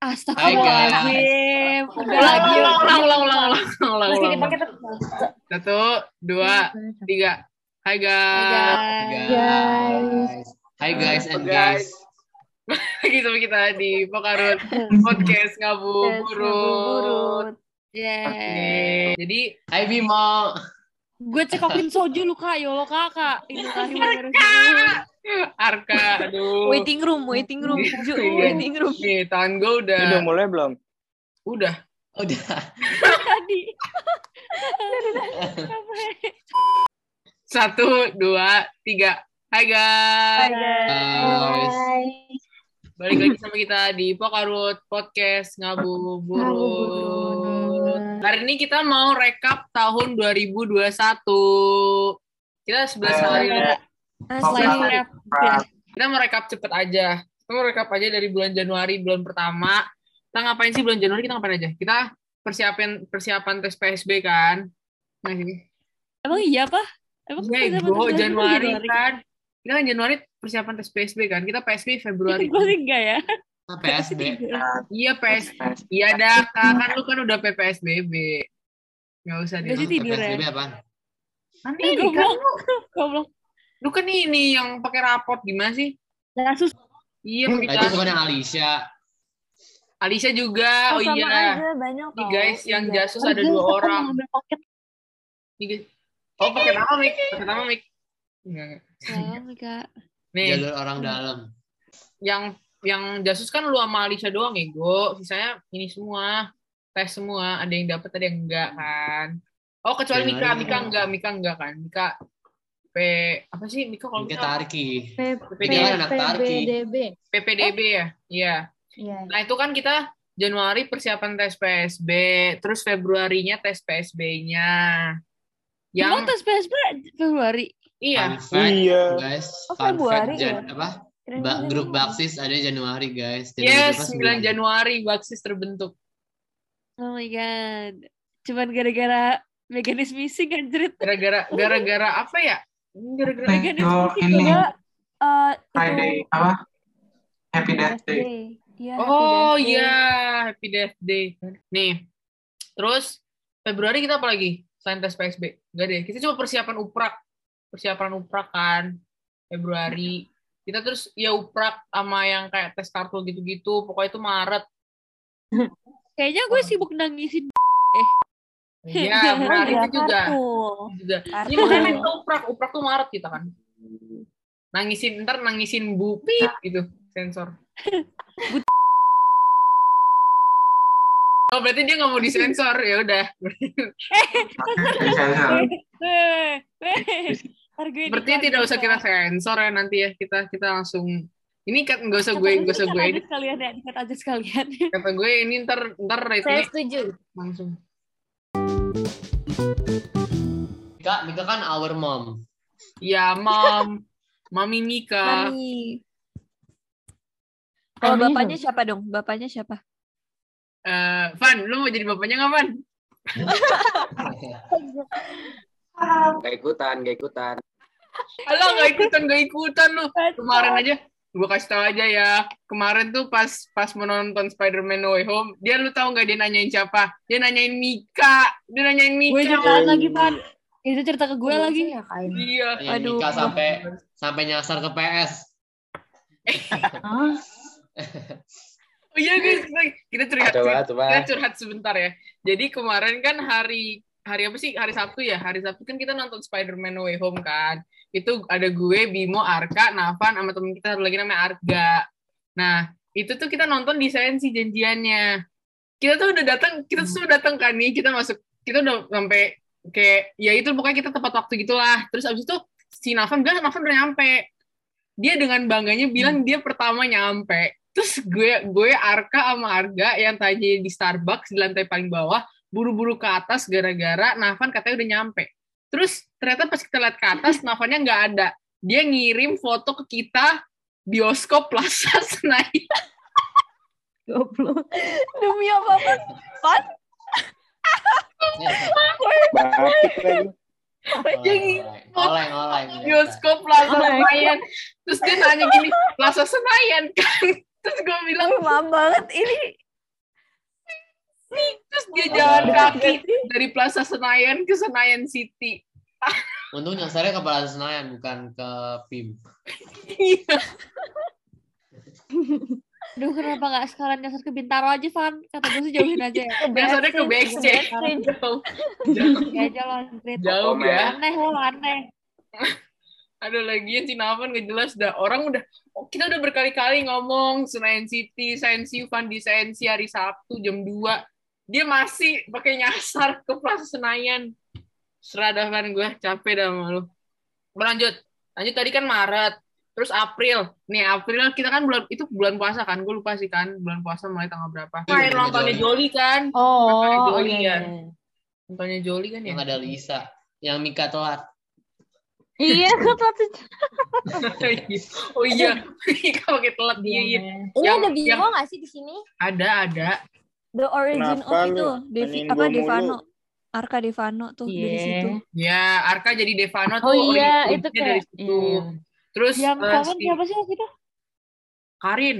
Astagfirullahaladzim. Udah lagi. ulang, ulang, ulang, ulang, ulang, ulang. Satu, dua, tiga. Hai guys. Guys. Hai guys and Guys. guys. Lagi sama kita di Pokarut Podcast. Yeay. Oke. Jadi Hai Bimo. Gue cekokin soju lu kak, yolo kakak. Arka, aduh. Waiting room, waiting room, Ju, Iya. waiting room. Nih, tangan gue udah, Udah mulai belum? udah. Udah. Tadi. Satu, dua, tiga. Hai guys. Guys. Balik lagi sama kita di Pokarut Podcast Ngabuburut. Hari ini kita mau rekap tahun 2021. Kita 11 hari. Selain rap. Kita mau rekap cepet aja. Kita mau rekap aja dari bulan Januari, bulan pertama. Kita ngapain sih bulan Januari? Kita ngapain aja? Kita persiapan persiapan tes PSB kan. Nah, ini. Emang iya apa? Emang Ya, kita Ego, bener-bener Januari kan. Kita kan Januari persiapan tes PSB kan. Kita PSB Februari. Gue sih enggak ya. Ah, PSB. Iya PS. Iya dah, kan lu kan udah PPSBB. Nggak usah ya. PSBB? Kan Eh, ini kan goblok. Goblok. Lu kan ini yang pakai rapot gimana sih? Kasus Iya, pakai itu bukan yang Alicia. Alicia juga. Oh, iya. banyak Nih guys, yang jasus ada dua orang. Nih guys. Oh, pakai nama Mik. Pakai nama Mik. Enggak, enggak. Oh. Nih, Jalur orang dalam. yang yang jasus kan lu sama Alicia doang ego. Sisanya ini semua tes semua. Ada yang dapat, ada yang enggak kan. Oh, kecuali Mika. Mika enggak, Mika enggak kan. Mika P apa sih Mika kalau Mika Tarki. PPDB, Dia kan anak Tarki. PBDB. PPDB ya? Iya. Iya. Nah, itu kan kita Januari persiapan tes PSB, terus Februarinya tes PSB-nya. Yang tes PSB Februari? iya, fact, Iya. guys. Oh, Fun Februari fact, Jan- apa? Ba- grup Baksis ada Januari, guys. Tidak yes, lupa 9 Januari Baksis terbentuk. Oh my god. Cuman gara-gara Megan is missing anjrit. Gara-gara gara-gara apa ya? Gara-gara ini eh, Friday itu apa? Happy Death Day. Iya, Oh Happy Death Day. iya, Happy Death Day. Nih, terus Februari kita apa lagi? Selain tes PSB? Enggak deh, kita cuma persiapan uprak. Persiapan uprak kan, Februari. Kita terus ya uprak sama yang kayak tes kartu gitu-gitu. Pokoknya itu Maret. Kayaknya gue sibuk nangisin Iya, Maret itu juga. juga. Iya, makanya itu uprak. Uprak tuh Maret kita kan. Nangisin, ntar nangisin bu, pip, gitu. Sensor. Oh, berarti dia nggak mau disensor. Ya udah. Edit tidak usah kita sensor ya nanti ya kita kita langsung ini kan nggak usah gue nggak usah gue sekalian ya, aja sekalian. kata gue ini ntar ntar Saya setuju. langsung Mika, Mika kan our mom. ya mam mami Mika Mami. Kalau bapaknya siapa dong? Bapaknya siapa? Eh, Van lu mau jadi bapaknya nggak Van Gak ikutan, gak ikutan. Alah nggak ikutan nggak ikutan lu kemarin aja gue kasih tau aja ya kemarin tuh pas pas menonton Spider-Man No Way Home dia lu tahu nggak dia nanyain siapa dia nanyain Mika dia nanyain Gue Mika cerita lagi, Pan. Itu cerita ke gue lagi. Ya, kain. iya Yang Aduh. Mika sampai sampai nyasar ke PS. Oh iya guys, kita- curhat, Coba, curhat- coba. kita curhat sebentar ya. Jadi kemarin kan hari hari apa sih? Hari Sabtu ya. Hari Sabtu kan kita nonton Spider-Man No Way Home kan. Itu ada gue, Bimo, Arka, Navan, sama temen kita satu lagi namanya Arga. Nah, itu tuh kita nonton di Sensi janjiannya. Kita tuh udah datang, kita tuh udah datang kan nih, kita masuk, kita udah sampai kayak ya itu pokoknya kita tepat waktu gitulah. Terus abis itu si Navan bilang Navan udah nyampe. Dia dengan bangganya bilang dia pertama nyampe terus gue gue Arka sama Arga yang tadi di Starbucks di lantai paling bawah buru-buru ke atas gara-gara Navan katanya udah nyampe terus ternyata pas kita lihat ke atas Navannya nggak ada. Dia ngirim foto ke kita bioskop Plaza Senayan. Goblok. Demi apa apa? Pan? Yang oleng, oleng. bioskop Plaza Senayan. Terus dia nanya gini Plaza Senayan kan? Terus gue bilang Maaf banget. Ini Terus dia jalan kaki dari Plaza Senayan ke Senayan City. Untung nyasarnya ke Plaza Senayan bukan ke PIM. Iya. Duh, kenapa nggak sekalian nyasar ke Bintaro aja, Van? Kata gue sih jauhin aja ya. Biasanya ke backstage. Jauh. Jauh. Ya aja lo, Andrit. Jauh ya. Aneh lo, aneh. Aduh lagian si Navan gak jelas dah. Orang udah oh, kita udah berkali-kali ngomong Senayan City, Sensi, Van di Sensi hari Sabtu jam 2. Dia masih pakai nyasar ke Plaza Senayan. Seradahan gue capek dah sama lu. Berlanjut. Lanjut tadi kan Maret. Terus April. Nih April kita kan bulan itu bulan puasa kan? Gue lupa sih kan bulan puasa mulai tanggal berapa. Iya, Main bulan nontonnya Joli. Joli kan? Oh, oh Joli iya, ya. iya. Joli kan ya? Yang ada Lisa. Yang Mika telat. Iya, kok telat oh iya, Mika pakai telat dia. Iya. Ini Yang- ada Bimo yang- nggak sih di sini? Ada ada. The origin Kenapa of itu, Devi, apa mulu? Devano. Arka Devano tuh dari Iya. situ. Ya, Arka jadi Devano tuh. Oh iya, itu dari kayak- situ. iya. Terus Yang eh, kawan si siapa sih waktu itu? Karin.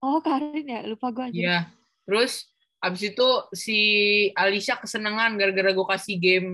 Oh, Karin ya. Lupa gue aja. Iya. Terus abis itu si Alicia kesenangan gara-gara gue kasih game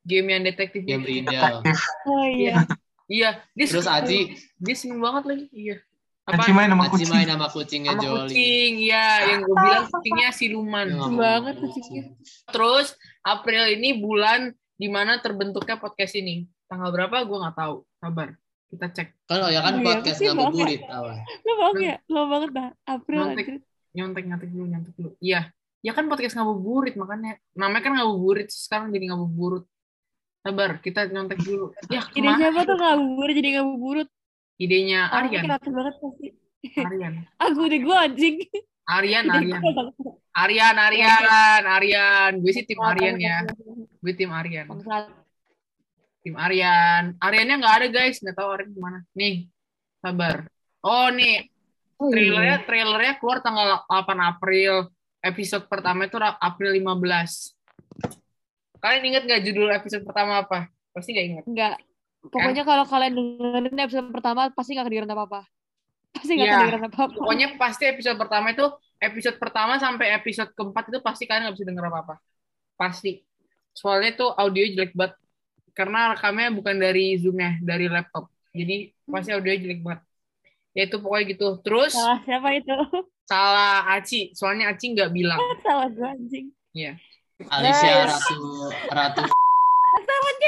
game yang detektif Game itu. Riddle. Oh iya. Iya, dia Terus Aji, dia seneng banget lagi. Iya. Apa? Aci main sama kucing. main sama kucingnya Sama Joli. kucing, ya yang gue bilang kucingnya siluman. Lucu banget kucingnya. Terus April ini bulan di mana terbentuknya podcast ini. Tanggal berapa gue nggak tahu. Sabar, kita cek. Kan oh ya kan Iya, podcast pasti ngabuburit awal. Lo banget ya? Lo banget dah. April Nyontek. Nyontek nyontek dulu, nyontek dulu. Iya, ya kan podcast ngabuburit makanya namanya kan ngabuburit sekarang jadi ngabuburut. Sabar, kita nyontek dulu. Ya, ke mana siapa tuh ngabubur jadi ngabuburut? Idenya Orangnya Aryan? kreatif banget pasti. Aryan. Aku udah gue anjing. Aryan, Aryan. Aryan, Aryan, Aryan. Gue sih tim Aryan ya. Gue tim Aryan. Tim Aryan. Aryannya nggak ada guys, nggak tahu Aryan ke mana. Nih, sabar. Oh nih, Oh, trailernya trailernya keluar tanggal 8 April. Episode pertama itu April 15. Kalian inget nggak judul episode pertama apa? Pasti nggak inget. Enggak. Pokoknya kalau kalian dengerin episode pertama pasti nggak kedengeran apa-apa. Pasti nggak Iya. kedengeran apa-apa. Pokoknya pasti episode pertama itu episode pertama sampai episode keempat itu pasti kalian nggak bisa denger apa-apa. Pasti. Soalnya tuh audio jelek banget. Karena rekamnya bukan dari Zoom ya, dari laptop. Jadi pasti audio jelek banget. Ya itu pokoknya gitu. Terus Salah siapa itu? salah Aci. Soalnya Aci nggak bilang. Salah gue anjing. Alicia Guys. Ratu Ratu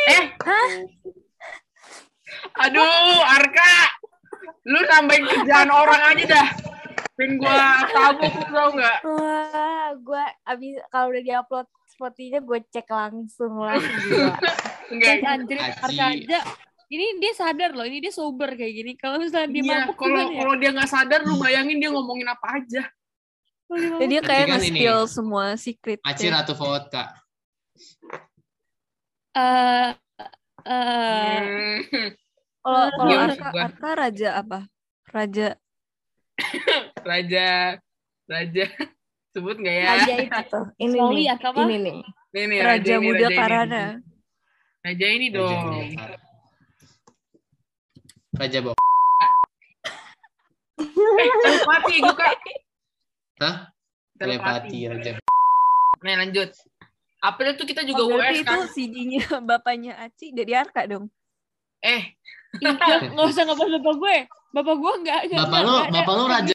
Eh, aduh Arka, lu nambahin kerjaan orang aja dah. Pengen gua tabuk lu tau nggak? Wah, gue abis kalau udah diupload Spotify gue cek langsung lah. Enggak. Anjir. Arka aja. Ini dia sadar loh, ini dia sober kayak gini. Kalau misalnya dia Iya, mabuk kalau ya? kalau dia nggak sadar, lu bayangin dia ngomongin apa aja. Jadi dia kayak kan nge-spill ini, semua secret. Aci Ratu Vodka. Eh, eh, Hmm, Kalau kalau Iya, Arka. Arka raja apa? Raja Raja, Raja, sebut nggak ya? Raja itu. Ini Slowly nih. ya, apa? Ini nih. Nih, nih, Raja ini, Muda ini. Karana. Raja ini Raja dong. Raja Bok. Eh, telepati gue kak. Hah? Telepati Raja. Nih lanjut. April tuh kita juga Oh, US berarti itu kan. CD-nya bapaknya Aci dari Arka dong. Eh, Iya, nggak usah ngebahas bapak gue. Bapak gue nggak. Bapak ada. bapak lu Raja.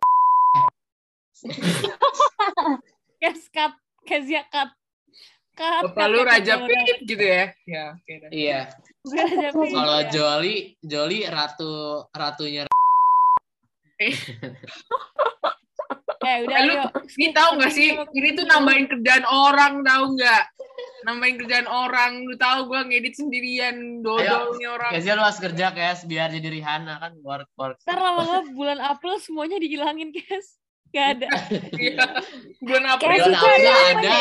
Kes cut, kes ya cut. Cut, bapak lu cut, Raja Pip gitu ya? Ya. Iya. Kalau. Joli, Joli ratu ratunya Eh, udah Eh, lu, ini tahu nggak sih? Ini tuh nambahin kerjaan orang, tahu nggak? Nambahin kerjaan orang. Lu tahu gue ngedit sendirian, dodol nih orang. Kayaknya lu harus kerja Kes biar jadi Rihanna kan work work. Ntar lama-lama bulan April semuanya dihilangin, guys. Gak ada. Iya. Bulan April. Bulan April ada.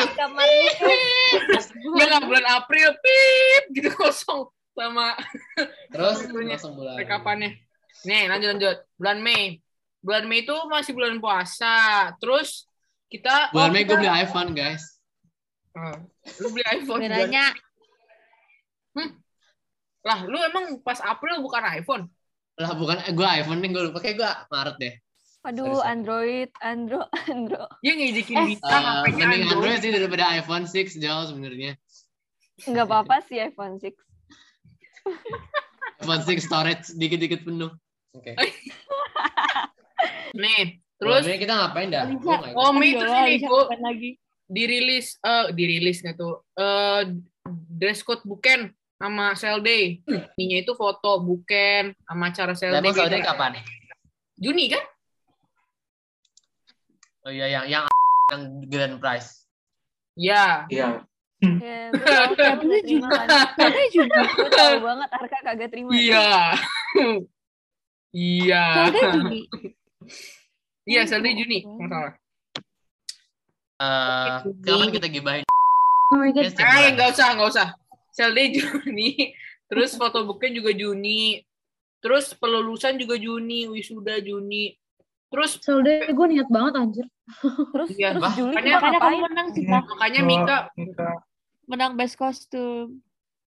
Enggak, nggak bulan April. Pip, gitu kosong sama Terus langsung bulan. rekapannya. Nih, lanjut lanjut. Bulan Mei. Bulan Mei itu masih bulan puasa. Terus kita Bulan oh, Mei gue kita- beli iPhone guys. Ah, lu beli iPhone. Bedanya, Lah, lu emang pas April bukan iPhone? Lah bukan gue iPhone nih gue lupa kayak gue Maret deh. Aduh, sorry. Android, Andro, Andro. Dia ngejekin Eh, Mika Eh, HP-nya mending Android. Android sih daripada iPhone 6 jauh sebenarnya. Nggak apa-apa sih iPhone 6. iPhone 6 storage dikit-dikit penuh. Oke. Nih, Terus terus kita ngapain dah? Nggak- oh terus ini kapan lagi? dirilis eh dirilis nggak tuh? Eh dress code buken sama sale day. Ininya itu foto buken sama acara sale day. Saudi beda. kapan? Juni kan? Oh iya yang yang yang grand prize. Ya. Iya. Ya, gue tahu Ya, kagak terima juga. Katanya juga. Gue tahu banget Arka kagak terima. Iya. Iya. Katanya Juni. Iya, sale day Juni. Nggak salah. Eh, kapan kita gibahin? Oh setiap Eh, nggak usah, nggak usah. Day Juni. Terus foto buken juga Juni. Terus pelulusan juga Juni, wisuda Juni. Terus Soalnya gue niat banget anjir. Terus Iya, terus bah. Juli Makanya- kita Makanya kamu menang sih, Iya. Kak. makanya Mika Mika. Menang best kostum.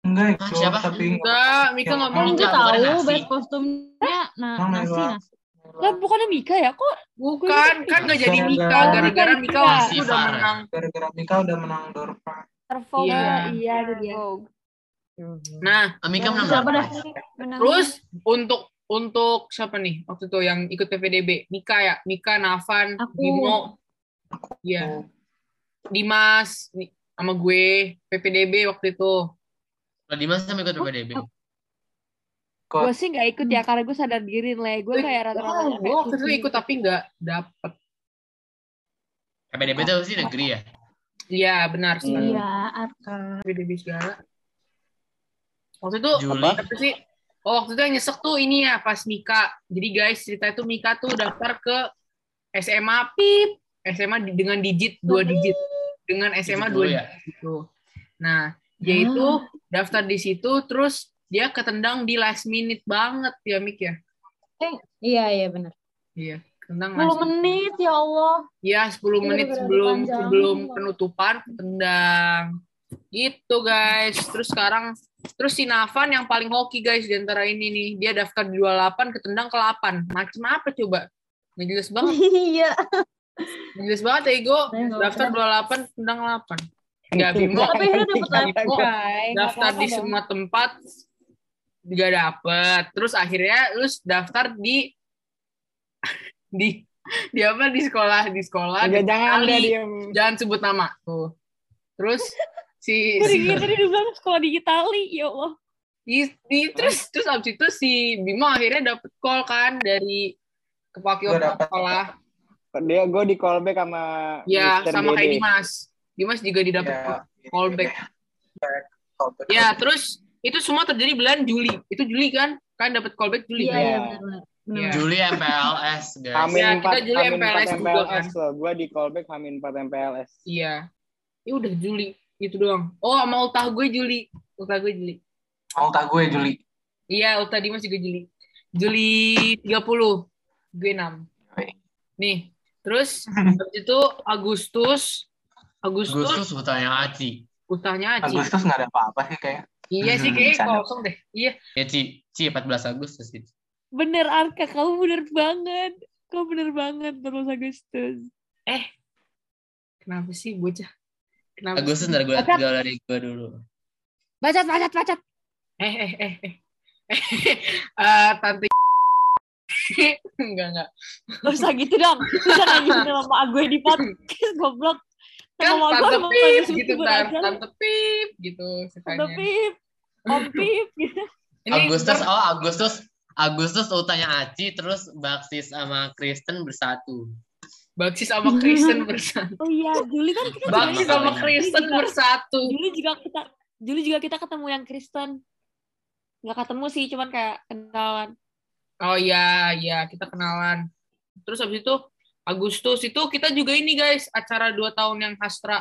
Enggak itu, siapa? tapi enggak, Mika nggak mau. Enggak, tahu best kostumnya nah, nasi nasi. Lah bukannya Mika ya? Kok Bukan, kan nggak jadi Gara-gara- Mika gara-gara Mika Mika. waktu udah Masih menang. gara-gara Mika udah menang prize. Tervogue. Iya. iya itu dia. Nah, Amika menang Siapa dah? Terus untuk untuk siapa nih waktu itu yang ikut PPDB? Mika ya, Mika, Navan, Aku. Bimo, iya, Dimas, sama gue PPDB waktu itu. Kalau Dimas sama ikut PPDB. Kok Gue sih nggak ikut ya karena gue sadar diri lah. Gue kayak rata-rata Oh, gue waktu itu ikut tapi nggak dapet. PPDB itu sih negeri ya. Iya benar sih. Iya, Arka. PPDB segala. Waktu itu Juli. apa sih? Oh waktu itu yang nyesek tuh ini ya pas Mika. Jadi guys cerita itu Mika tuh daftar ke SMA pip SMA dengan digit dua digit dengan SMA Dulu dua ya. digit gitu. Nah dia itu daftar di situ terus dia ketendang di last minute banget ya Mik ya. Iya, iya benar. Iya ketendang 10 last minute. menit ya Allah. Ya 10 menit Gara-gara sebelum dipanjangin. sebelum penutupan ketendang. Gitu guys. Terus sekarang terus si Navan yang paling hoki guys di antara ini nih. Dia daftar di 28 ketendang ke 8. Macem apa coba? Nggak jelas banget. Iya. Nggak jelas banget ya Ego. Nggak Daftar 28 ketendang 8. Enggak Bimo. Tapi Guys, daftar di semua tempat juga dapet. Terus akhirnya lu daftar di di di apa di sekolah di sekolah di jangan deh jangan sebut nama tuh terus si, Tadi si, tadi dibilang sekolah di Itali, ya Allah. di- di- terus terus abis itu si Bimo akhirnya dapet call kan dari kepala sekolah Dia gue di callback sama ya Mr. sama kayak Dede. Dimas Dimas juga didapet Ya, callback callback. ya terus itu semua terjadi bulan Juli itu Juli kan kan dapet callback Juli Iya, kan? iya benar-benar. Iya. Juli MPLS guys. Hamin Ya, kita 4, Juli Hamin 4 MPLS juga, MPLS loh. Gue di callback Hamin 4 MPLS. iya ya udah Juli itu doang oh sama ultah gue Juli ultah gue Juli tak gue Juli. Iya, ultah Dimas juga Juli. Juli 30. Gue 6. Nih, terus habis itu Agustus. Agustus, Agustus utangnya Aci. ultahnya Aci. Agustus nggak ada apa-apa sih kayak. Iya sih, Hmm, kayak bercanda. kosong deh. Iya. Ya Ci, Ci 14 Agustus itu. Bener Arka, kamu bener banget. Kamu bener banget terus Agustus. Kenapa sih bocah? Kenapa? Agustus sih? ntar gue tinggal dari gue dulu. Bacat, bacat, bacat. Eh, eh, eh, eh. Eh, tante enggak enggak Gak usah gitu dong. Bisa nanya nama gue di podcast, goblok. Kan Nama tante pip gitu aja. tante pip gitu Tante Pip. Om Pip. gitu. ini Agustus, oh Agustus, Agustus utangnya Aci, terus Baksis sama Kristen bersatu. Baksis sama Kristen bersatu Oh iya, Juli kan kita Baksis juga- sama Kristen juga- bersatu Juli juga kita Juli juga kita ketemu yang Kristen. Nggak ketemu sih, cuman kayak kenalan. Oh iya, iya kita kenalan. Terus habis itu Agustus itu kita juga ini guys acara dua tahun yang Hastra,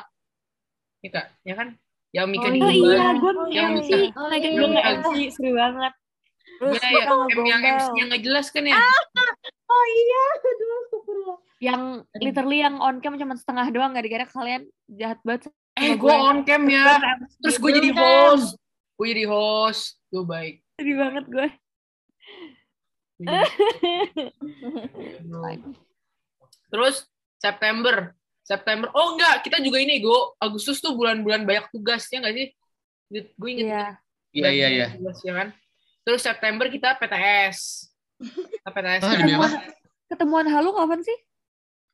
ya kak, ya kan? Yang Mika Oh di iya. iya, gue Yang MC. bisa- Oh, iya, iya. nge-MC, seru banget. Terus Ya, ya, M yang ngegombal. MC-nya nggak jelas kan ya? Oh iya, aduh. Yang literally yang on cam cuma setengah doang, gak dikira kalian jahat banget. Eh, gue gue. on cam ya. Terus gue jadi host. Gue jadi host. Gue baik. Sedih banget gue. Terus September. September. Oh enggak, kita juga ini, Go. Agustus tuh bulan-bulan banyak tugas, ya nggak sih? Gue inget. Iya. Iya iya iya. Tugas, ya kan? Terus September kita PTS. Kita PTS. Oh, kan? apa? Ketemuan halu kapan sih?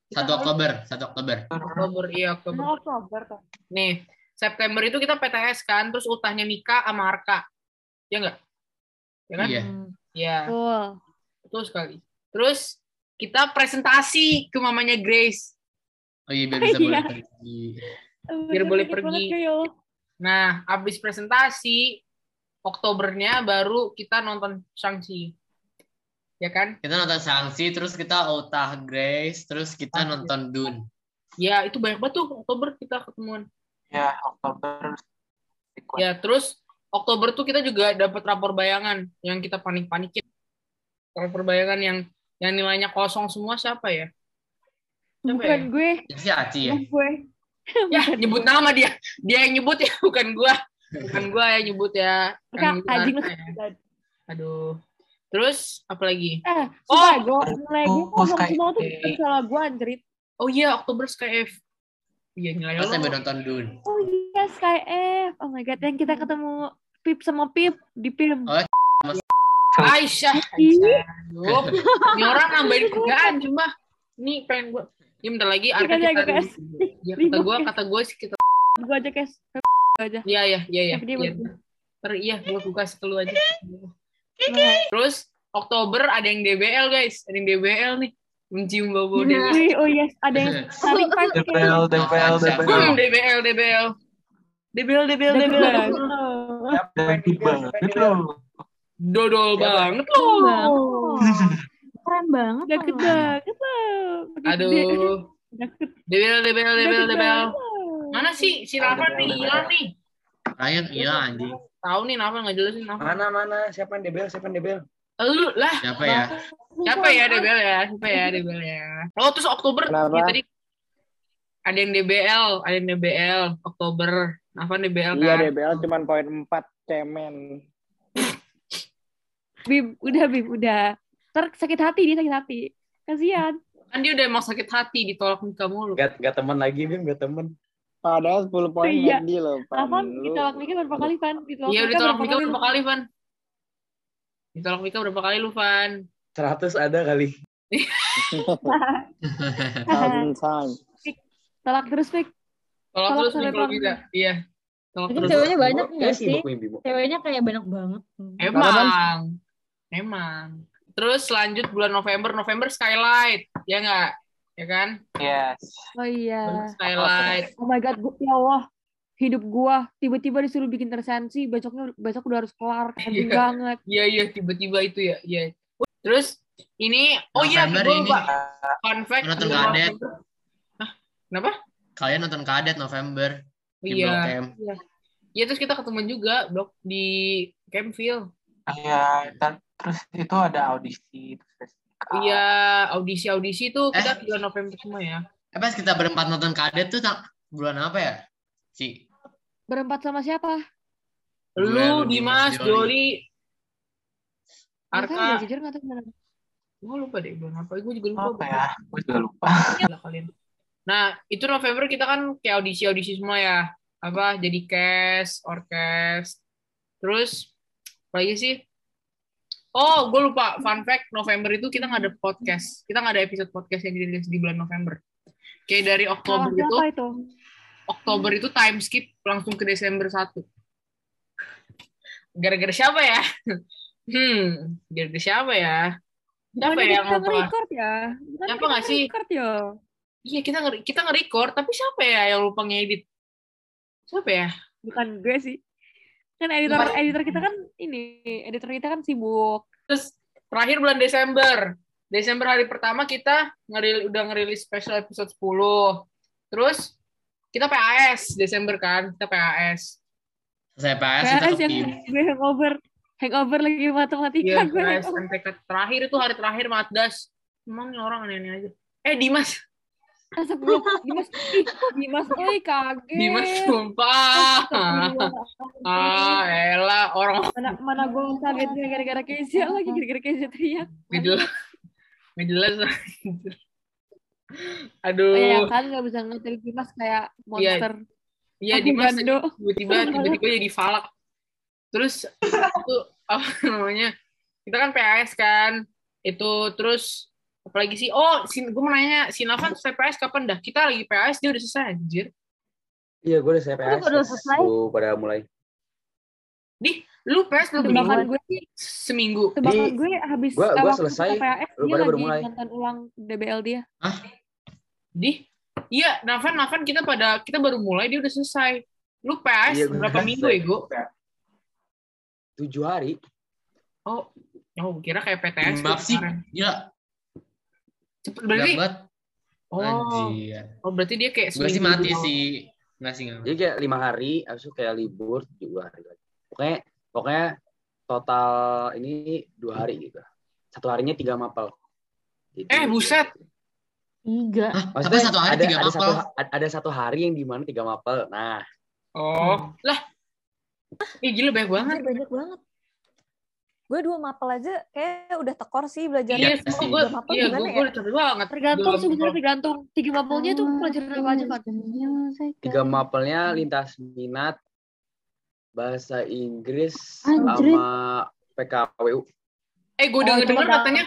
Satu Oktober, satu Oktober. Oktober, iya Oktober. Emang Oktober tuh. Nih, September itu kita PTS kan, terus ultahnya Mika sama Arka. Ya enggak? Ya kan? Iya. Iya, Betul. betul sekali. Terus kita presentasi ke mamanya Grace. Oh iya biar bisa boleh Iya. pergi. Biar boleh banget pergi. Nah, habis presentasi, Oktobernya baru kita nonton Shang-Chi. Ya kan? Kita nonton Sanksi, terus kita Utah Grace, terus kita Ah, iya. nonton Dune. Ya, itu banyak banget tuh Oktober kita ketemuan. Ya, Oktober. Ya, terus Oktober tuh kita juga dapat rapor bayangan yang kita panik-panikin. Rapor bayangan yang yang nilainya kosong semua siapa ya? Siapa Bukan ya? gue. Itu si Aci ya? Bukan gue. Ya, nyebut nama dia. Dia yang nyebut ya, bukan gua. Bukan gua yang nyebut ya. Lu. Arka ya. Aduh. Terus apa lagi? Eh, Oh, sumpah gue nilai gue oh, Sky- semua tuh bukan salah gue anjrit. Oh iya, Oktober Sky F. Iya, nilainya Pas sampai lo. nonton Dune. Oh iya, Sky F. Oh my god, yang kita ketemu Pip sama Pip di PIM. Oh, Aisyah. Aisyah. Ini orang nambahin kerjaan cuma. Nih pengen gua. Ini bentar lagi Arka kita Ya, kata kes. kata gua sih kita. Gue aja, Kes. Gue aja. Iya, iya, iya, iya. Dia Iya, iya, gua buka sekelu aja. Terus Oktober ada yang DBL guys, ada yang DBL nih. Mencium bau-bau DBL. Oh yes, ada yang saling fight. DPL, DPL, Siapa? DPL. Hmm, DBL, DBL. DBL, DBL, DBL. Dodol Siapa? banget loh. Keren banget. Deket. Aduh. Deket DBL, DBL, DBL, deket DBL. banget. Mana sih si Rafa DBL, nih DBL. hilang nih? Ryan hilang anjing. Tahu nih Nafa nggak jelasin Nafa. Mana mana siapa yang debel siapa yang debel? Lu lah. Siapa ya? Siapa ya DBL ya? Siapa ya DBL ya? Oh terus Oktober ya tadi ada yang DBL, ada yang DBL Oktober. Nafa DBL Iya kan? debel cuman poin 4 cemen. Bim, udah Bim, udah. Ntar sakit hati dia sakit hati. Kasihan. Kan dia udah emang sakit hati ditolak nikah mulu. Gak, gak temen lagi, Bim, gak temen. Padahal 10 poin Iya. McD loh. Pan. Apa? Lu- Ditolak nikah berapa kali, Pan? Ditolak Iya ditolak berapa nikah kali? berapa kali Van? Ditolak nikah berapa kali lu Van? 100 ada kali. Thousand. Tolak terus, Fik. Tolak Tolak terus nih kalau bisa. Iya. Tolak Mungkin terus. ceweknya banyak nggak ya sih? Ceweknya kayak banyak banget. Emang. Emang. Terus lanjut bulan November, November Skylight. Ya nggak? Ya kan? Yes. Oh iya. Skylight. Oh my god, gua, ya Allah. Hidup gua tiba-tiba disuruh bikin tersensi, besoknya besok udah harus kelar, Iya. banget. Iya iya tiba-tiba itu ya. Iya. Terus ini oh iya November gue ini. lupa. Fun fact. Nonton kadet. Hah? Kenapa? Kalian nonton kadet November di Iya. Blok M. Iya terus kita ketemu juga blok di Campville. Iya, terus itu ada audisi. Terus Iya audisi-audisi itu kita Eh. bulan November semua ya. Eh pas kita berempat nonton kadet tuh tak bulan apa ya? Si Berempat sama siapa? Lu, Dimas, Joli. Tahu ya, Arka. jujur nggak tahu mana. Gue lupa deh bulan apa. Gue juga lupa. apa ya? Gue juga lupa. Kalian. Nah, itu November kita kan kayak audisi-audisi semua ya. Apa, jadi cast, orkes. Terus, apa lagi sih? Oh, gue lupa. Fun fact, November itu kita nggak ada podcast. Kita nggak ada episode podcast yang dirilis di bulan November. Kayak dari Oktober itu, itu? Oktober itu time skip langsung ke Desember 1. Gara-gara siapa ya? Hmm, gara-gara siapa ya? Siapa Bukannya ya yang nge-record ya? Bukannya Siapa nggak sih? nge-record ya? Iya kita nge kita nge-record, tapi siapa ya yang lupa ngedit? Siapa ya? Bukan gue sih. Kan editor editor kita kan ini, editor kita kan sibuk. Terus terakhir bulan Desember. Desember hari pertama kita ngeril udah ngerilis special episode 10. Terus kita PAS Desember kan, kita PAS. saya kita PAS ke yang gue hangover, hangover lagi matematika Iya, gue. PAS terakhir itu hari terakhir Matdas. Emang ini orang aneh-aneh aja. Eh Dimas, Sebelum Dimas, ih, Dimas, oi kaget. Dimas sumpah. Ah, elah orang mana mana gue kagetnya gara-gara Kezia lagi gara-gara Kezia teriak. Gak jelas. Jelas. Aduh. Iya kan nggak bisa ngetil Dimas kayak monster. Iya, Aku Dimas tiba-tiba tiba-tiba jadi falak. Terus itu apa namanya? Kita kan PAS kan. Itu terus apalagi sih? Oh, si, gue mau nanya, si Navan selesai PAS kapan dah? Kita lagi PAS, dia udah selesai anjir. Iya, gue udah CPS. udah selesai? Tuh, pada mulai. Di, lu PAS belum Tebakan minggu? gue sih, Seminggu. tebakan Di- gue habis gua- gua waktu selesai, PAS, lu dia pada baru lagi mulai. nonton ulang DBL dia. Di, iya, Navan, Navan kita pada kita baru mulai, dia udah selesai. Lu PAS Iya, berapa selesai. minggu ya, Go? Tujuh hari. Oh, oh kira kayak PTS. Mbak sih, kemarin. Cepet berarti. Dapat. Oh, Anjir. oh berarti dia kayak Gue sih mati doang. sih. Nggak sih, nggak. Jadi kayak lima hari, habis itu kayak libur dua hari lagi. Pokoknya, pokoknya total ini dua hari gitu. Satu harinya tiga mapel. Jadi- Eh, buset. Tiga. Maksudnya tapi satu hari ada, tiga ada mapel. satu ada satu hari yang di mana tiga mapel. Nah, Oh, lah. Ih, gila banyak banget. Anjir, banyak banget. Gue dua mapel aja kayak udah tekor sih belajar. Iya, sih. gue, Dua mapel iya, gimana gue, ya? gue banget. Tergantung Dua sebenarnya mapel. tergantung tiga mapelnya tuh pelajaran apa aja kan? tiga mapelnya lintas minat, bahasa Inggris, Anjrit. sama PKWU. Eh, gue denger dengar cuma katanya,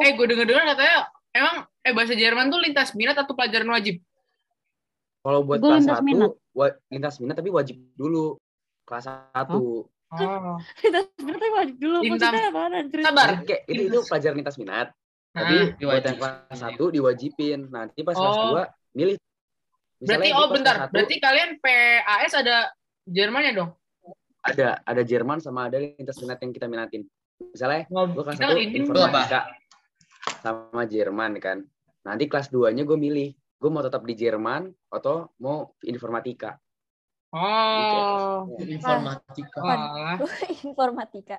eh, gue denger dengar katanya, emang, eh, bahasa Jerman tuh lintas minat atau pelajaran wajib? Kalau buat Gua kelas lintas satu, minat. wa- lintas minat tapi wajib dulu. Kelas satu. Oh. Kita sebenarnya wajib dulu. Bintang. Maksudnya anjir? Sabar. Kayak itu itu pelajaran lintas minat. Nah, Tapi buat Diwajib. yang kelas satu diwajibin. Nanti pas kelas Oh. dua milih. berarti, Misalnya oh di pas bentar, kelas berarti kalian PAS ada Jermannya dong? ada ada Jerman sama ada lintas minat yang kita minatin. Misalnya Oh, gue kelas satu informatika sama Jerman kan. Nanti kelas 2-nya gue milih. Gue mau tetap di Jerman atau mau informatika. Oh. Informatika. Walah. Informatika.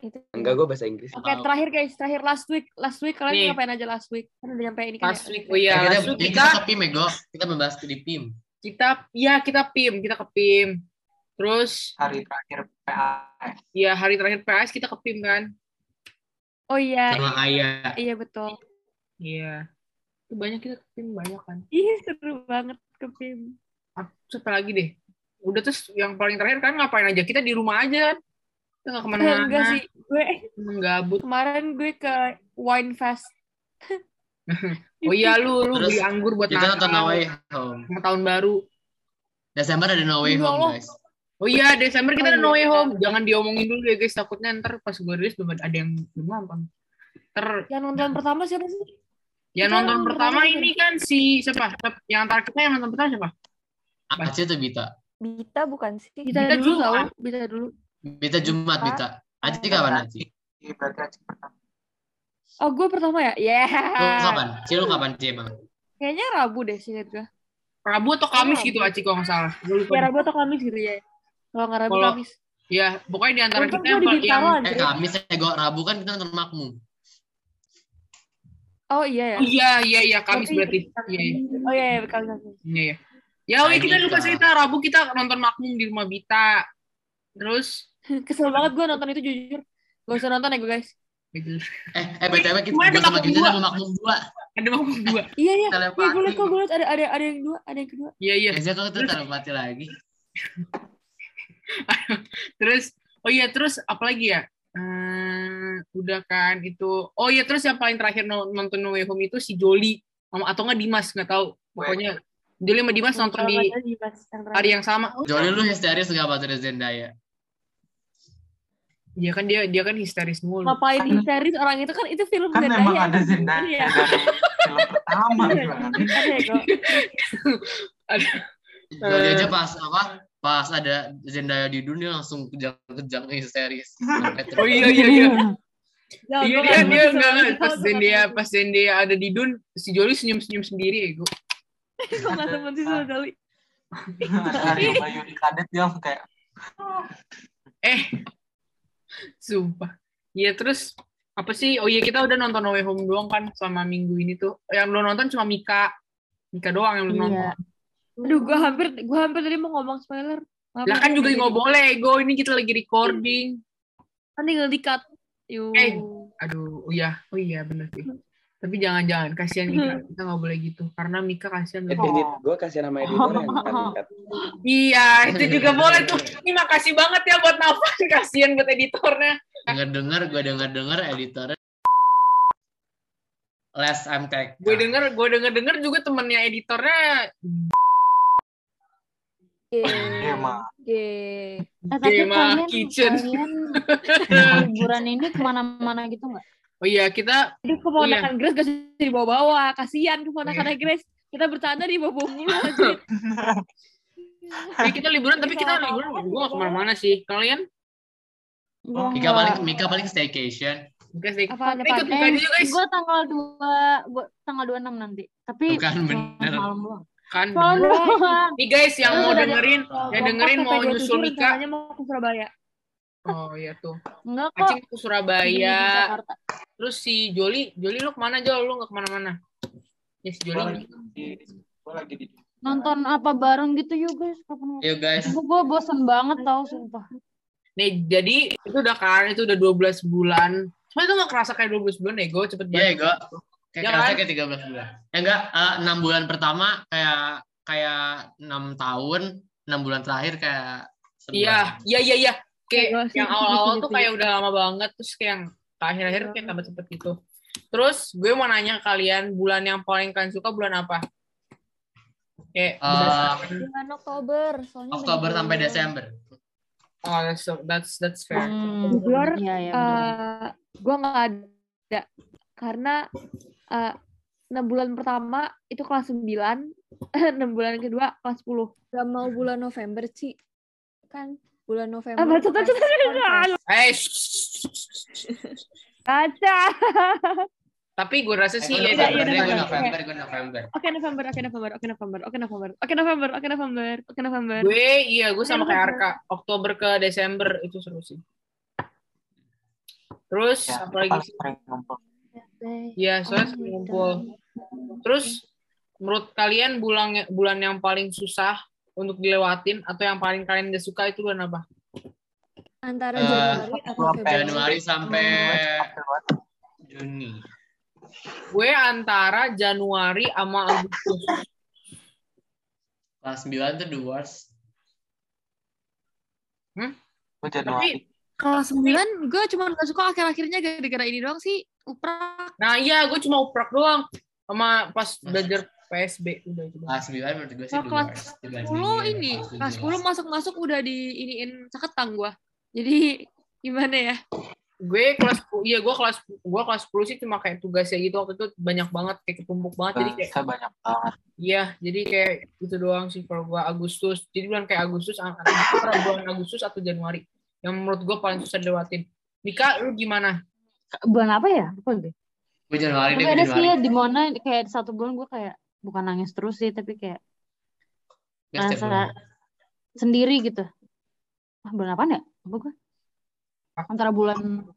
Itu Enggak, gue bahasa Inggris. Oke, terakhir guys, terakhir last week. Last week kalian Nih. ngapain aja last week? Kan udah nyampe ini kan Last ya? week, oh iya, Eh, kita, last week kita, kita ke PIM ya, Go. Kita membahas di PIM. kita, ya kita PIM, kita ke PIM. Terus, hari terakhir PAS. ya hari terakhir PAS kita ke PIM kan? Oh iya, Sama Ayah. iya betul. Iya. Itu banyak kita ke PIM, banyak kan. Ih, seru banget ke PIM. Apa lagi deh? Udah terus yang paling terakhir kan ngapain aja? Kita di rumah aja kan? Kita nggak ke mana-mana. Enggak sih, gue Menggabut. kemarin gue ke Wine Fest. Oh iya lu, lu Terus beli anggur buat Kita nonton No. Way Home. Sama tahun baru. Desember ada No Way Ya Home, guys. Oh iya, Desember kita Oh ada No Way iya. Home. Jangan diomongin dulu ya guys, takutnya ntar pas gue rilis belum ada yang belum nonton. Ter Yang nonton pertama siapa sih? yang Kita nonton nonton pertama pertama ini kan si siapa? Yang antara kita yang nonton pertama siapa? Aceh tuh Bita. Bita bukan sih? Bisa Kita dulu tau, bisa dulu. Bita Jumat, Bita. Aceh kapan Aceh? Iya. Oh, gue pertama ya? Yeah. Lu kapan? Ci, lu kapan, Ci, emang? Kayaknya Rabu deh sih gue. Rabu atau Kamis Oh, gitu Aci kalau nggak salah. Gue. Ya Rabu atau Kamis gitu ya. Kalau nggak Rabu, Kalau- Kamis. Ya, pokoknya di antara Untung kita gue yang, yang Eh. Kamis ya, Go. Rabu kan kita nonton Makmum. Oh iya ya. Oh iya, iya, iya, Kamis Berarti- berarti. Iya, iya. Oh iya, iya. Kamis. Iya, iya. Ya, oh iya, kita lupa cerita. Rabu kita nonton Makmum di rumah Bita. Terus, Kesel banget gue nonton itu jujur. Gak usah nonton ya gue guys. Eh, eh BTW kita gua sama Makmum kita dua. sama Makmum 2. ada Makmum dua. Iya iya. Iya Telepati. gue liat kok gue liat ada ada ada yang dua, ada yang kedua. Iya, iya. Biasanya kalau tuh telepati lagi. Terus, oh iya, terus apa lagi ya? Hmm, udah kan itu. Oh iya, terus yang paling terakhir no- nonton No Way Home itu si Joli atau nggak Dimas nggak tahu. Pokoknya Joli sama Dimas nonton di hari yang sama. Joli lu histeris nggak pas ada Zendaya? Iya kan dia dia kan histeris mulu. Ngapain histeris orang itu kan itu film Kan Zendaya. memang ada Zendaya Iya. film pertama. Iya, kan. ada ya, Eh. aja pas apa? Pas ada Zendaya di dunia langsung kejang-kejang histeris. Oh iya iya iya. Ya, Iya dia nggak dia enggak itu, pas Zendaya pas Zendaya ada di Dun si Joli senyum-senyum sendiri ya gue. Gua nggak temen sih sama. Dari Bayu di kadet dia langsung kayak Eh. Sumpah. Iya terus apa sih? Oh iya kita udah nonton No Way Home doang kan sama minggu ini tuh. Yang belum nonton cuma Mika. Mika doang yang belum Iya. nonton. Aduh, gue hampir gue hampir tadi mau ngomong spoiler. Maaf, Lah kan juga nggak boleh, Go. Ini kita lagi recording. Kan tinggal di cut. Yuk. Eh. Aduh, oh iya, oh iya bener sih. Tapi jangan-jangan kasihan Mika. Kita nggak boleh gitu karena Mika kasihan. Eh, loh. edit gue kasih nama editor yang angkat. Iya, itu juga boleh tuh. Ini makasih banget ya buat Nafan. Kasihan buat editornya. Dengar-dengar, gue dengar-dengar editornya Les MTK. Gue denger, gue denger denger juga temennya editornya tapi Gema kalian, Kitchen. kalian liburan ini ke mana-mana gitu nggak? Oh iya, kita Aduh, keponakan Grace gak usah dibawa-bawa. Kasihan keponakan Grace. Kita bercanda di bawa mulu anjir. eh, kita liburan tapi kita liburan gue gak ke mana-mana sih. Kalian? Gua Mika paling Mika paling staycation. Guys, ikut Apaan, apaan? Mika juga guys. Gue tanggal 2, gua tanggal 26 nanti. Tapi Bukan, bener. malam doang. Kan. Bener. Nih guys yang mau dengerin, yang dengerin mau nyusul PP27 Mika. mau ke Surabaya. Oh iya tuh. Enggak kok. Acing ke Di Surabaya. Jakarta. Terus si Joli, Joli lu ke mana Jol? Lu gak ke mana-mana? Ya si Gue Joli. gue lagi di Nonton apa bareng gitu yuk guys. Kapan Yuk guys. Gue bosan banget tau sumpah. Nih jadi itu udah kan, itu udah 12 bulan. Cuma itu gak kerasa kayak 12 bulan nego cepet Iya, banget. ego. Kayak Ya kerasa kan? kayak 13 bulan. Ya enggak, eh, 6 bulan pertama kayak kayak 6 tahun, 6 bulan terakhir kayak. Iya, iya, iya, iya. Kayak Kayak yang gitu, awal-awal gitu, tuh gitu. kayak udah lama banget, terus kayak yang akhir-akhir kayak tambah cepet gitu. Terus gue mau nanya ke kalian, bulan yang paling kalian suka bulan apa? Kayak berdasarkan- Bulan Oktober. Soalnya Oktober sampai Desember. oh that's so- that's that's fair. Hmm, Jujur, Iya, iya. bener. Eh, gue nggak ada karena eh, enam bulan pertama itu kelas 9 enam bulan kedua kelas 10 Gak mau bulan November, Ci. Kan bulan November. shh, shh, shh. kaca tapi gue rasa sih ya, November, iya, gue iya. November, oke November oke November oke November oke November oke November oke November oke November gue iya gue sama kayak Arka, Oktober ke Desember itu seru sih. Terus ya, apa lagi sih? Iya, soalnya sering ngumpul. Terus menurut kalian bulan bulan yang paling susah untuk dilewatin atau yang paling kalian gak suka itu bulan apa? Antara Eh, Januari atau Februari. Januari sampai. Juni. Gue antara Januari sama Agustus. Kelas 9 tuh the worst. Gue Januari. kelas 9 gue cuma gak suka akhir-akhirnya gara-gara ini doang sih uprak Nah iya, gue cuma uprak doang sama pas belajar PSB udah itu. Kelas 9 menurut gue sih the kelas worst. dibandingin 10 ini kelas 10 masuk-masuk udah diiniin caketang gue jadi gimana ya Gue kelas iya gue kelas gue kelas 10 sih cuma kayak tugasnya gitu waktu itu banyak banget kayak ketumpuk banget jadi kayak banyak banget. Iya, jadi kayak itu doang sih kalau gua Agustus. Jadi bulan kayak Agustus antara bulan Agustus atau Januari. Yang menurut gua paling susah dilewatin. Nika, lu gimana? Bulan apa ya? Lupa gue. Gue Januari deh, gue ada sih Januari. ya di mana kayak satu bulan gue kayak bukan nangis terus sih tapi kayak rasa sendiri gitu. Ah, bulan apa ya? Apa gue? Antara bulan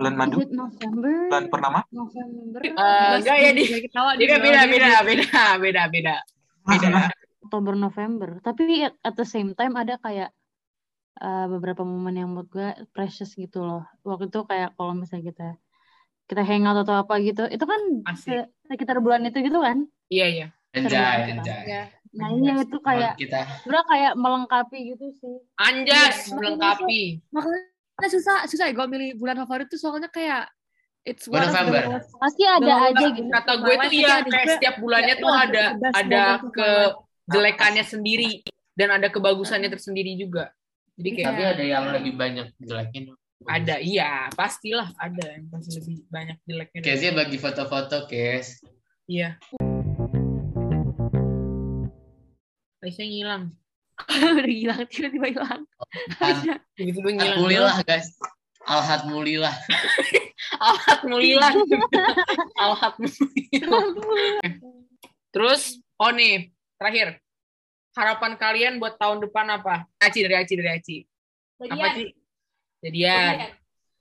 Bulan madu. November, Bulan purnama. November, Eh, enggak ya di ketawa beda beda beda beda beda beda. Beda. Oktober, November. Tapi at, at the same time ada kayak eh, beberapa momen yang menurut gue precious gitu loh. Waktu itu kayak kalau misalnya kita kita hangout atau apa gitu, itu kan Asik. se- sekitar bulan itu gitu kan. Iya iya. Anjay, anjay. ya Nah iya itu kayak kita sebenarnya kayak melengkapi gitu sih. Anjas Iya, melengkapi. makanya susah susah ya gue milih bulan favorit tuh soalnya kayak it's one of the November. most- Pasti ada Belum, aja gitu. Kata gue tuh iya kayak setiap bulannya tuh ada ada ke jelekannya sendiri dan ada kebagusannya tersendiri juga. Jadi kayak tapi ada yang lebih banyak jeleknya. Ada iya pastilah ada yang pasti lebih banyak jeleknya. dari- Kezia bagi foto-foto, Kes. Iya. Aisyah ngilang. udah hilang tiba-tiba hilang Tiba-tiba ngilang. Alhamdulillah, guys. Alhamdulillah. Alhamdulillah. Alhamdulillah. Terus, oh nih, terakhir. Harapan kalian buat tahun depan apa? Aci dari Aci dari Aci. Apa sih? Jadian.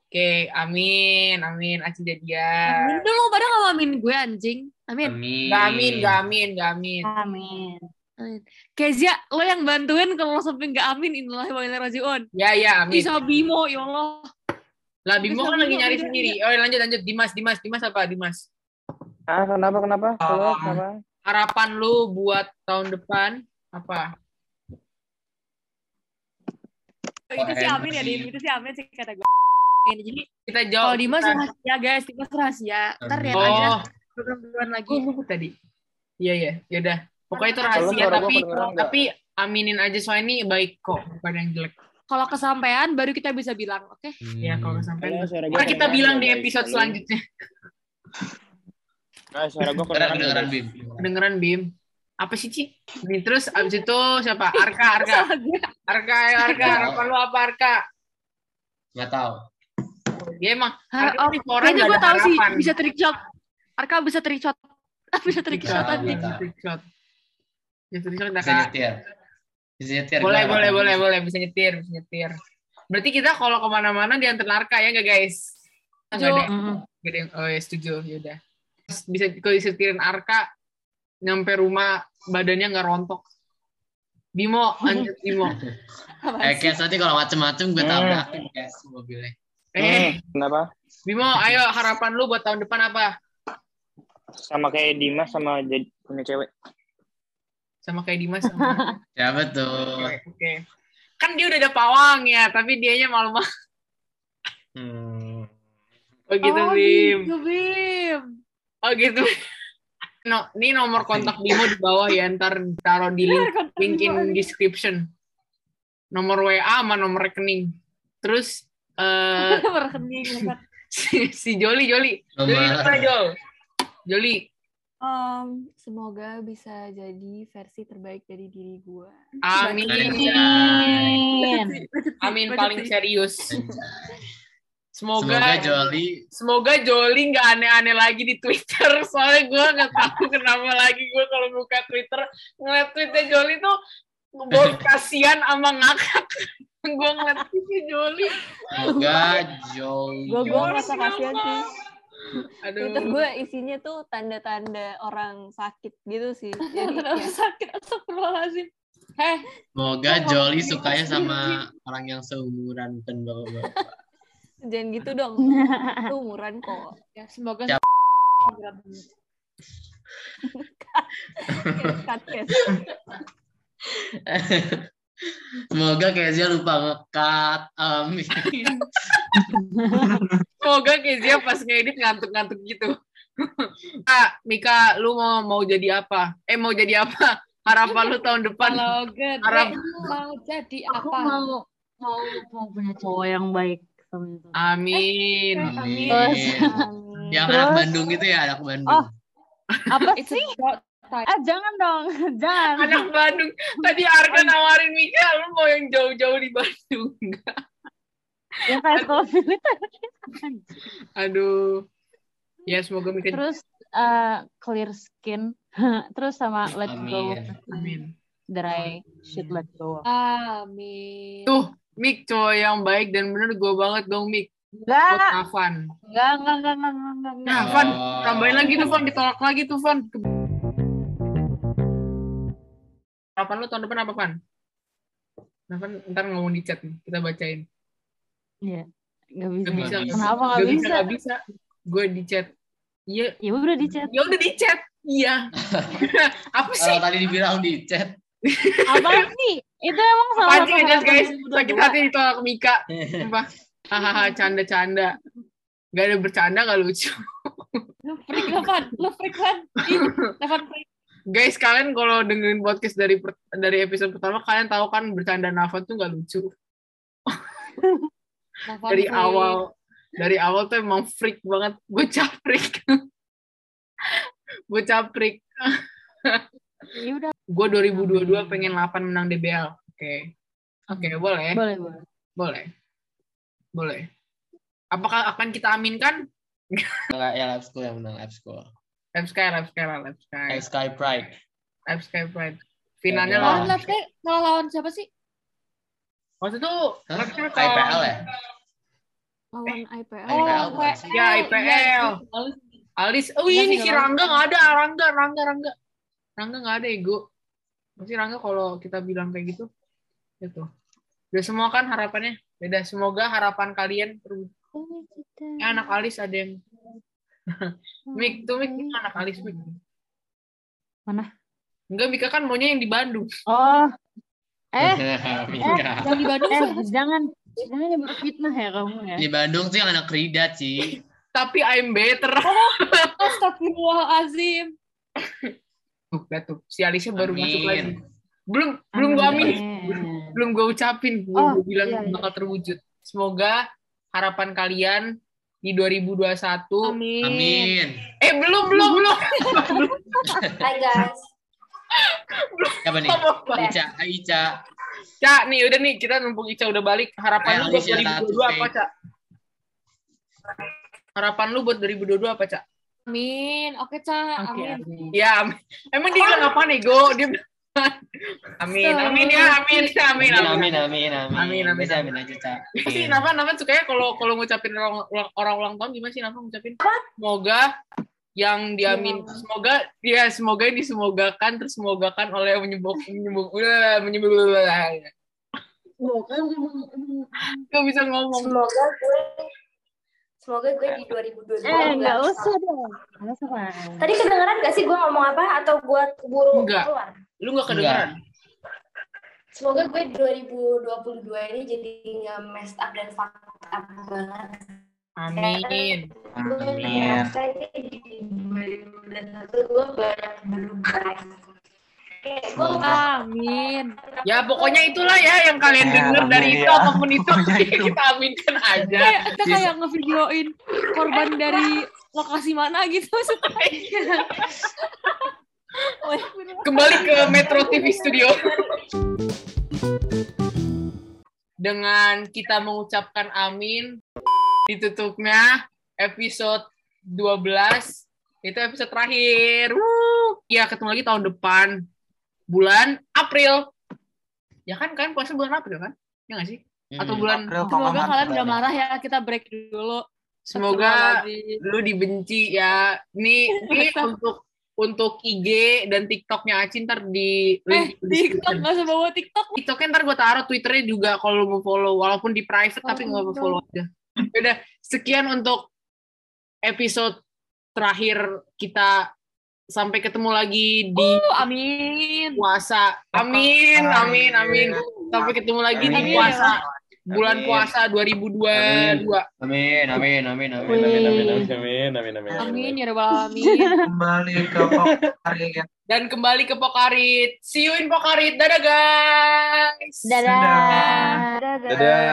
Oke, amin, amin, Aci amin jadian. dulu pada nggak amin gue anjing amin Amin. Gak amin, gak amin, gak amin. Amin. Amin. Kezia, lo yang bantuin kalau lo sampai nggak amin inilah wa inna rajiun. Ya, ya, amin. Bisa Bimo, ya Allah. Lah Bimo kan lagi nyari sendiri. Oh lanjut lanjut Dimas Dimas Dimas apa Dimas? Ah, kenapa kenapa? Kalau Um, kenapa? Harapan lu buat tahun depan apa? Itu sih amin ya, Dim. Itu sih amin sih kata gue. Jadi Kita jawab. kalau Dimas rahasia guys, Dimas rahasia. Ntar lihat aja Oh, program-program lagi. oh, tadi. Iya iya, yaudah. Pokoknya itu Kalau rahasia tapi tapi aminin aja soalnya ini baik kok, bukan yang jelek. Kalau kesampaian baru kita bisa bilang, oke? Ya kalau Hmm. suara gua Ntar kita bilang di episode selanjutnya. Nah, suara gua Kedengeran, kedengeran. Bim. Kedengeran Bim. Apa sih Ci? Nih, terus abis itu siapa? Arka, Arka. Arka, ayo Arka. Harapan lu apa Arka? Nggak tahu. Dia emang Arka oh, Kayaknya gue tahu sih bisa trick shot. Arka bisa trick shot. bisa trick shot tadi. Bisa. trick shot. Ya, trick shot, Bisa nyetir. Bisa nyetir. Boleh, boleh, boleh, boleh. Bisa nyetir, bisa nyetir. Berarti kita kalau ke mana-mana diantar Arka ya nggak guys? Setuju. ada, oh ya setuju, yaudah. Bisa kalau disetirin Arka, nyampe rumah badannya nggak rontok. Bimo, lanjut Bimo. Eh, Kes nanti kalau macem-macem gue Hmm. tabrakin Kes mobilnya. Eh, Hmm, kenapa? Bimo, ayo harapan lu buat tahun depan apa? Sama kayak Dimas sama jadi punya cewek. Sama kayak Dimas. Sama... Ya betul. Oke, oke. Kan dia udah ada pawang ya, tapi dianya malu-malu. Hmm. Oh gitu, oh, Bim. gitu, Bim. Oh gitu. No, ini nomor kontak Bimo di bawah ya, ntar taruh di link, link in description. Nomor WA sama nomor rekening. Terus eh Rekening. si, si Joli, Joli. Joli Nomor- apa Jol? Joli. Um, semoga bisa jadi versi terbaik dari diri gue. Amin. Amin. Amin paling serius. Semoga Semoga Jolly semoga Joli nggak aneh-aneh lagi di Twitter. Soalnya gue nggak tahu kenapa lagi gue kalau buka Twitter ngeliat tweetnya Joli tuh bos kasihan sama ngakak. gue ngeliat tweetnya Joli. semoga Jolly Gue gue merasa kasihan sih. Aduh. Twitter gue isinya tuh tanda-tanda orang sakit gitu sih. Jadi Kenapa ya, sakit Astagfirullahaladzim. Heh, semoga Jolly sukanya sama orang yang seumuran dan bapak-bapak. Jangan gitu dong. Itu umuran kok. ya semoga. Cut, guys. semoga Kezia lupa ngekat amin Semoga Kezia pas ngedit ngantuk-ngantuk gitu. Kak, Mika, lu mau mau jadi apa? Eh mau jadi apa? Harapan lu tahun depan? kalau gede Harap- mau jadi Aku apa? mau mau mau punya cowok yang baik. Amin. amin Terus, Amin. yang Terus- anak Bandung itu ya anak Bandung Oh. apa It's sih? Eh jangan dong, jangan. Anak Bandung. Tadi Arka nawarin Mika, lu mau yang jauh-jauh di Bandung? Yang kayak sekolah militer. Aduh. Ya semoga Mika. Terus eh, clear skin. Terus sama let go Amin. I should let go of. Amin. Tuh, Mik cowok yang baik dan bener gue banget dong Mik. Buat Enggak, Nafan. enggak, enggak, enggak, enggak, enggak, enggak, enggak. Nah, Van, Oh. tambahin lagi tuh Van, ditolak lagi tuh Van. Harapan lu tahun depan apa Van? Nah, Van, ntar ngomong di chat nih, kita bacain. Iya, enggak bisa. Gak bisa, Kenapa enggak Gak bisa, bisa? gak bisa. Gue di chat. Iya, Ya udah di chat. ya udah di chat. Iya. Apa sih? kalau tadi dibilang di chat Apa sih? Itu emang salah Apaan satu sih guys, harapan guys? 2022. Sakit hati ditolak Mika. Sumpah. Hahaha, canda-canda. Gak ada bercanda, gak lucu. Lu freak lah, Van. Lu freak, Van. Ih, Levan freak. Guys, kalian kalau dengerin podcast dari dari episode pertama, kalian tahu kan bercanda Nafa tuh gak lucu. Levan dari freak. awal dari awal tuh emang freak banget gue caprik gue caprik Ya udah, gue 2022 pengen 8 menang DBL oke. Oke boleh? Boleh, boleh. boleh. Boleh. Apakah akan kita aminkan? Enggak, ya lab school yang menang lab school. Lab Sky Lab Sky Lab Sky. Eh, Sky Pride. Lab Sky Pride. Finalnya Ya, Lawan lawan Lab Sky, kalau lawan siapa sih? waktu itu? Lab Sky IPL ya? Lawan IPL. Oh, IPL bukan sih? ya IPL Alis. Oh ini si Rangga nggak ada Rangga Rangga Rangga. Rangga nggak ada ego pasti Rangga kalau kita bilang kayak gitu gitu udah semua kan harapannya beda semoga harapan kalian ter- Eh, anak alis ada yang Mik tuh Mik anak alis Mik Mana? enggak Mika kan maunya yang di Bandung Oh, eh, Iya. Yang di Bandung eh, sih? jangan, jangan nyebar fitnah ya kamu ya. Di Bandung yang anak Rida sih. tapi I'm better Astagfirullahalazim. tuh lihat tuh si Alisnya baru Amin. masuk lagi belum belum gua amin belum gua ucapin gua, Oh, gua bilang iya, iya. bakal terwujud semoga harapan kalian di 2021 Amin. Amin. eh belum belum belum Hai guys. Siapa nih? Apa? Ica, Hai, Ica. Cak nih udah nih kita numpuk Ica udah balik harapan Eh, lu buat Alicia Tatu, 2022 apa. Cak harapan lu buat 2022 apa Cak Amin. Oke, Ca. Oke, Amin. ya amin. emang dia bilang apa nih go dia amin amin ya amin ya amin Amin, amin, amin, amin, amin. Amin, amin, amin. amin aja, Ca. Gimana sih Nafa Nafa sukanya kalau kalau ngucapin orang, orang ulang tahun gimana sih Nafa ngucapin semoga yang diamin semoga ya semoga yang disemogakan terus semogakan oleh yang menyebut menyebut udah menyebut Bukan, emang- emang- nggak bisa ngomong Semoga gue Semoga gue di 2022 Eh, nggak nggak usah dong. Nggak usah. Tadi kedengeran gak sih gue ngomong apa atau gue buru Enggak. keluar? lu nggak kedengeran Semoga gue 2022 ini jadi nggak messed up dan fucked up banget. amin Gue Amin. ini di 2021 gue banyak berubah. Amin. ya pokoknya itulah ya yang kalian Ya, dengar dari amin itu ya. apa pun itu Pokoknya itu. kita aminkan aja Kayak kita kayak ngevideoin korban dari lokasi mana gitu supaya kembali ke Metro TV Studio dengan kita mengucapkan amin ditutupnya episode 12 itu episode terakhir Wuh. ya ketemu lagi tahun depan bulan April ya kan kalian puasa bulan April kan ya nggak sih atau Hmm. bulan April, semoga Mamat, kalian Mamat. marah ya kita break dulu. semoga lu dibenci ya ini ini untuk untuk IG dan TikToknya Acin ntar di Eh, TikTok description. gak usah bawa TikTok. TikToknya ntar gue taruh Twitternya juga kalau lu mau follow walaupun di private tapi nggak mau follow aja. Udah sekian untuk episode terakhir kita sampai ketemu lagi di Amin. puasa. Amin, amin, amin. Sampai ketemu lagi di Amin. puasa bulan Amin. puasa 2022. Amin, amin, amin, amin, Wih. amin, amin, amin. Amin, amin, amin. Amin ya rabbal alamin. Kembali ke Pokari. Dan kembali ke Pokarit. See you in Pokarit. Dadah guys. Dadah. Dadah. Dadah.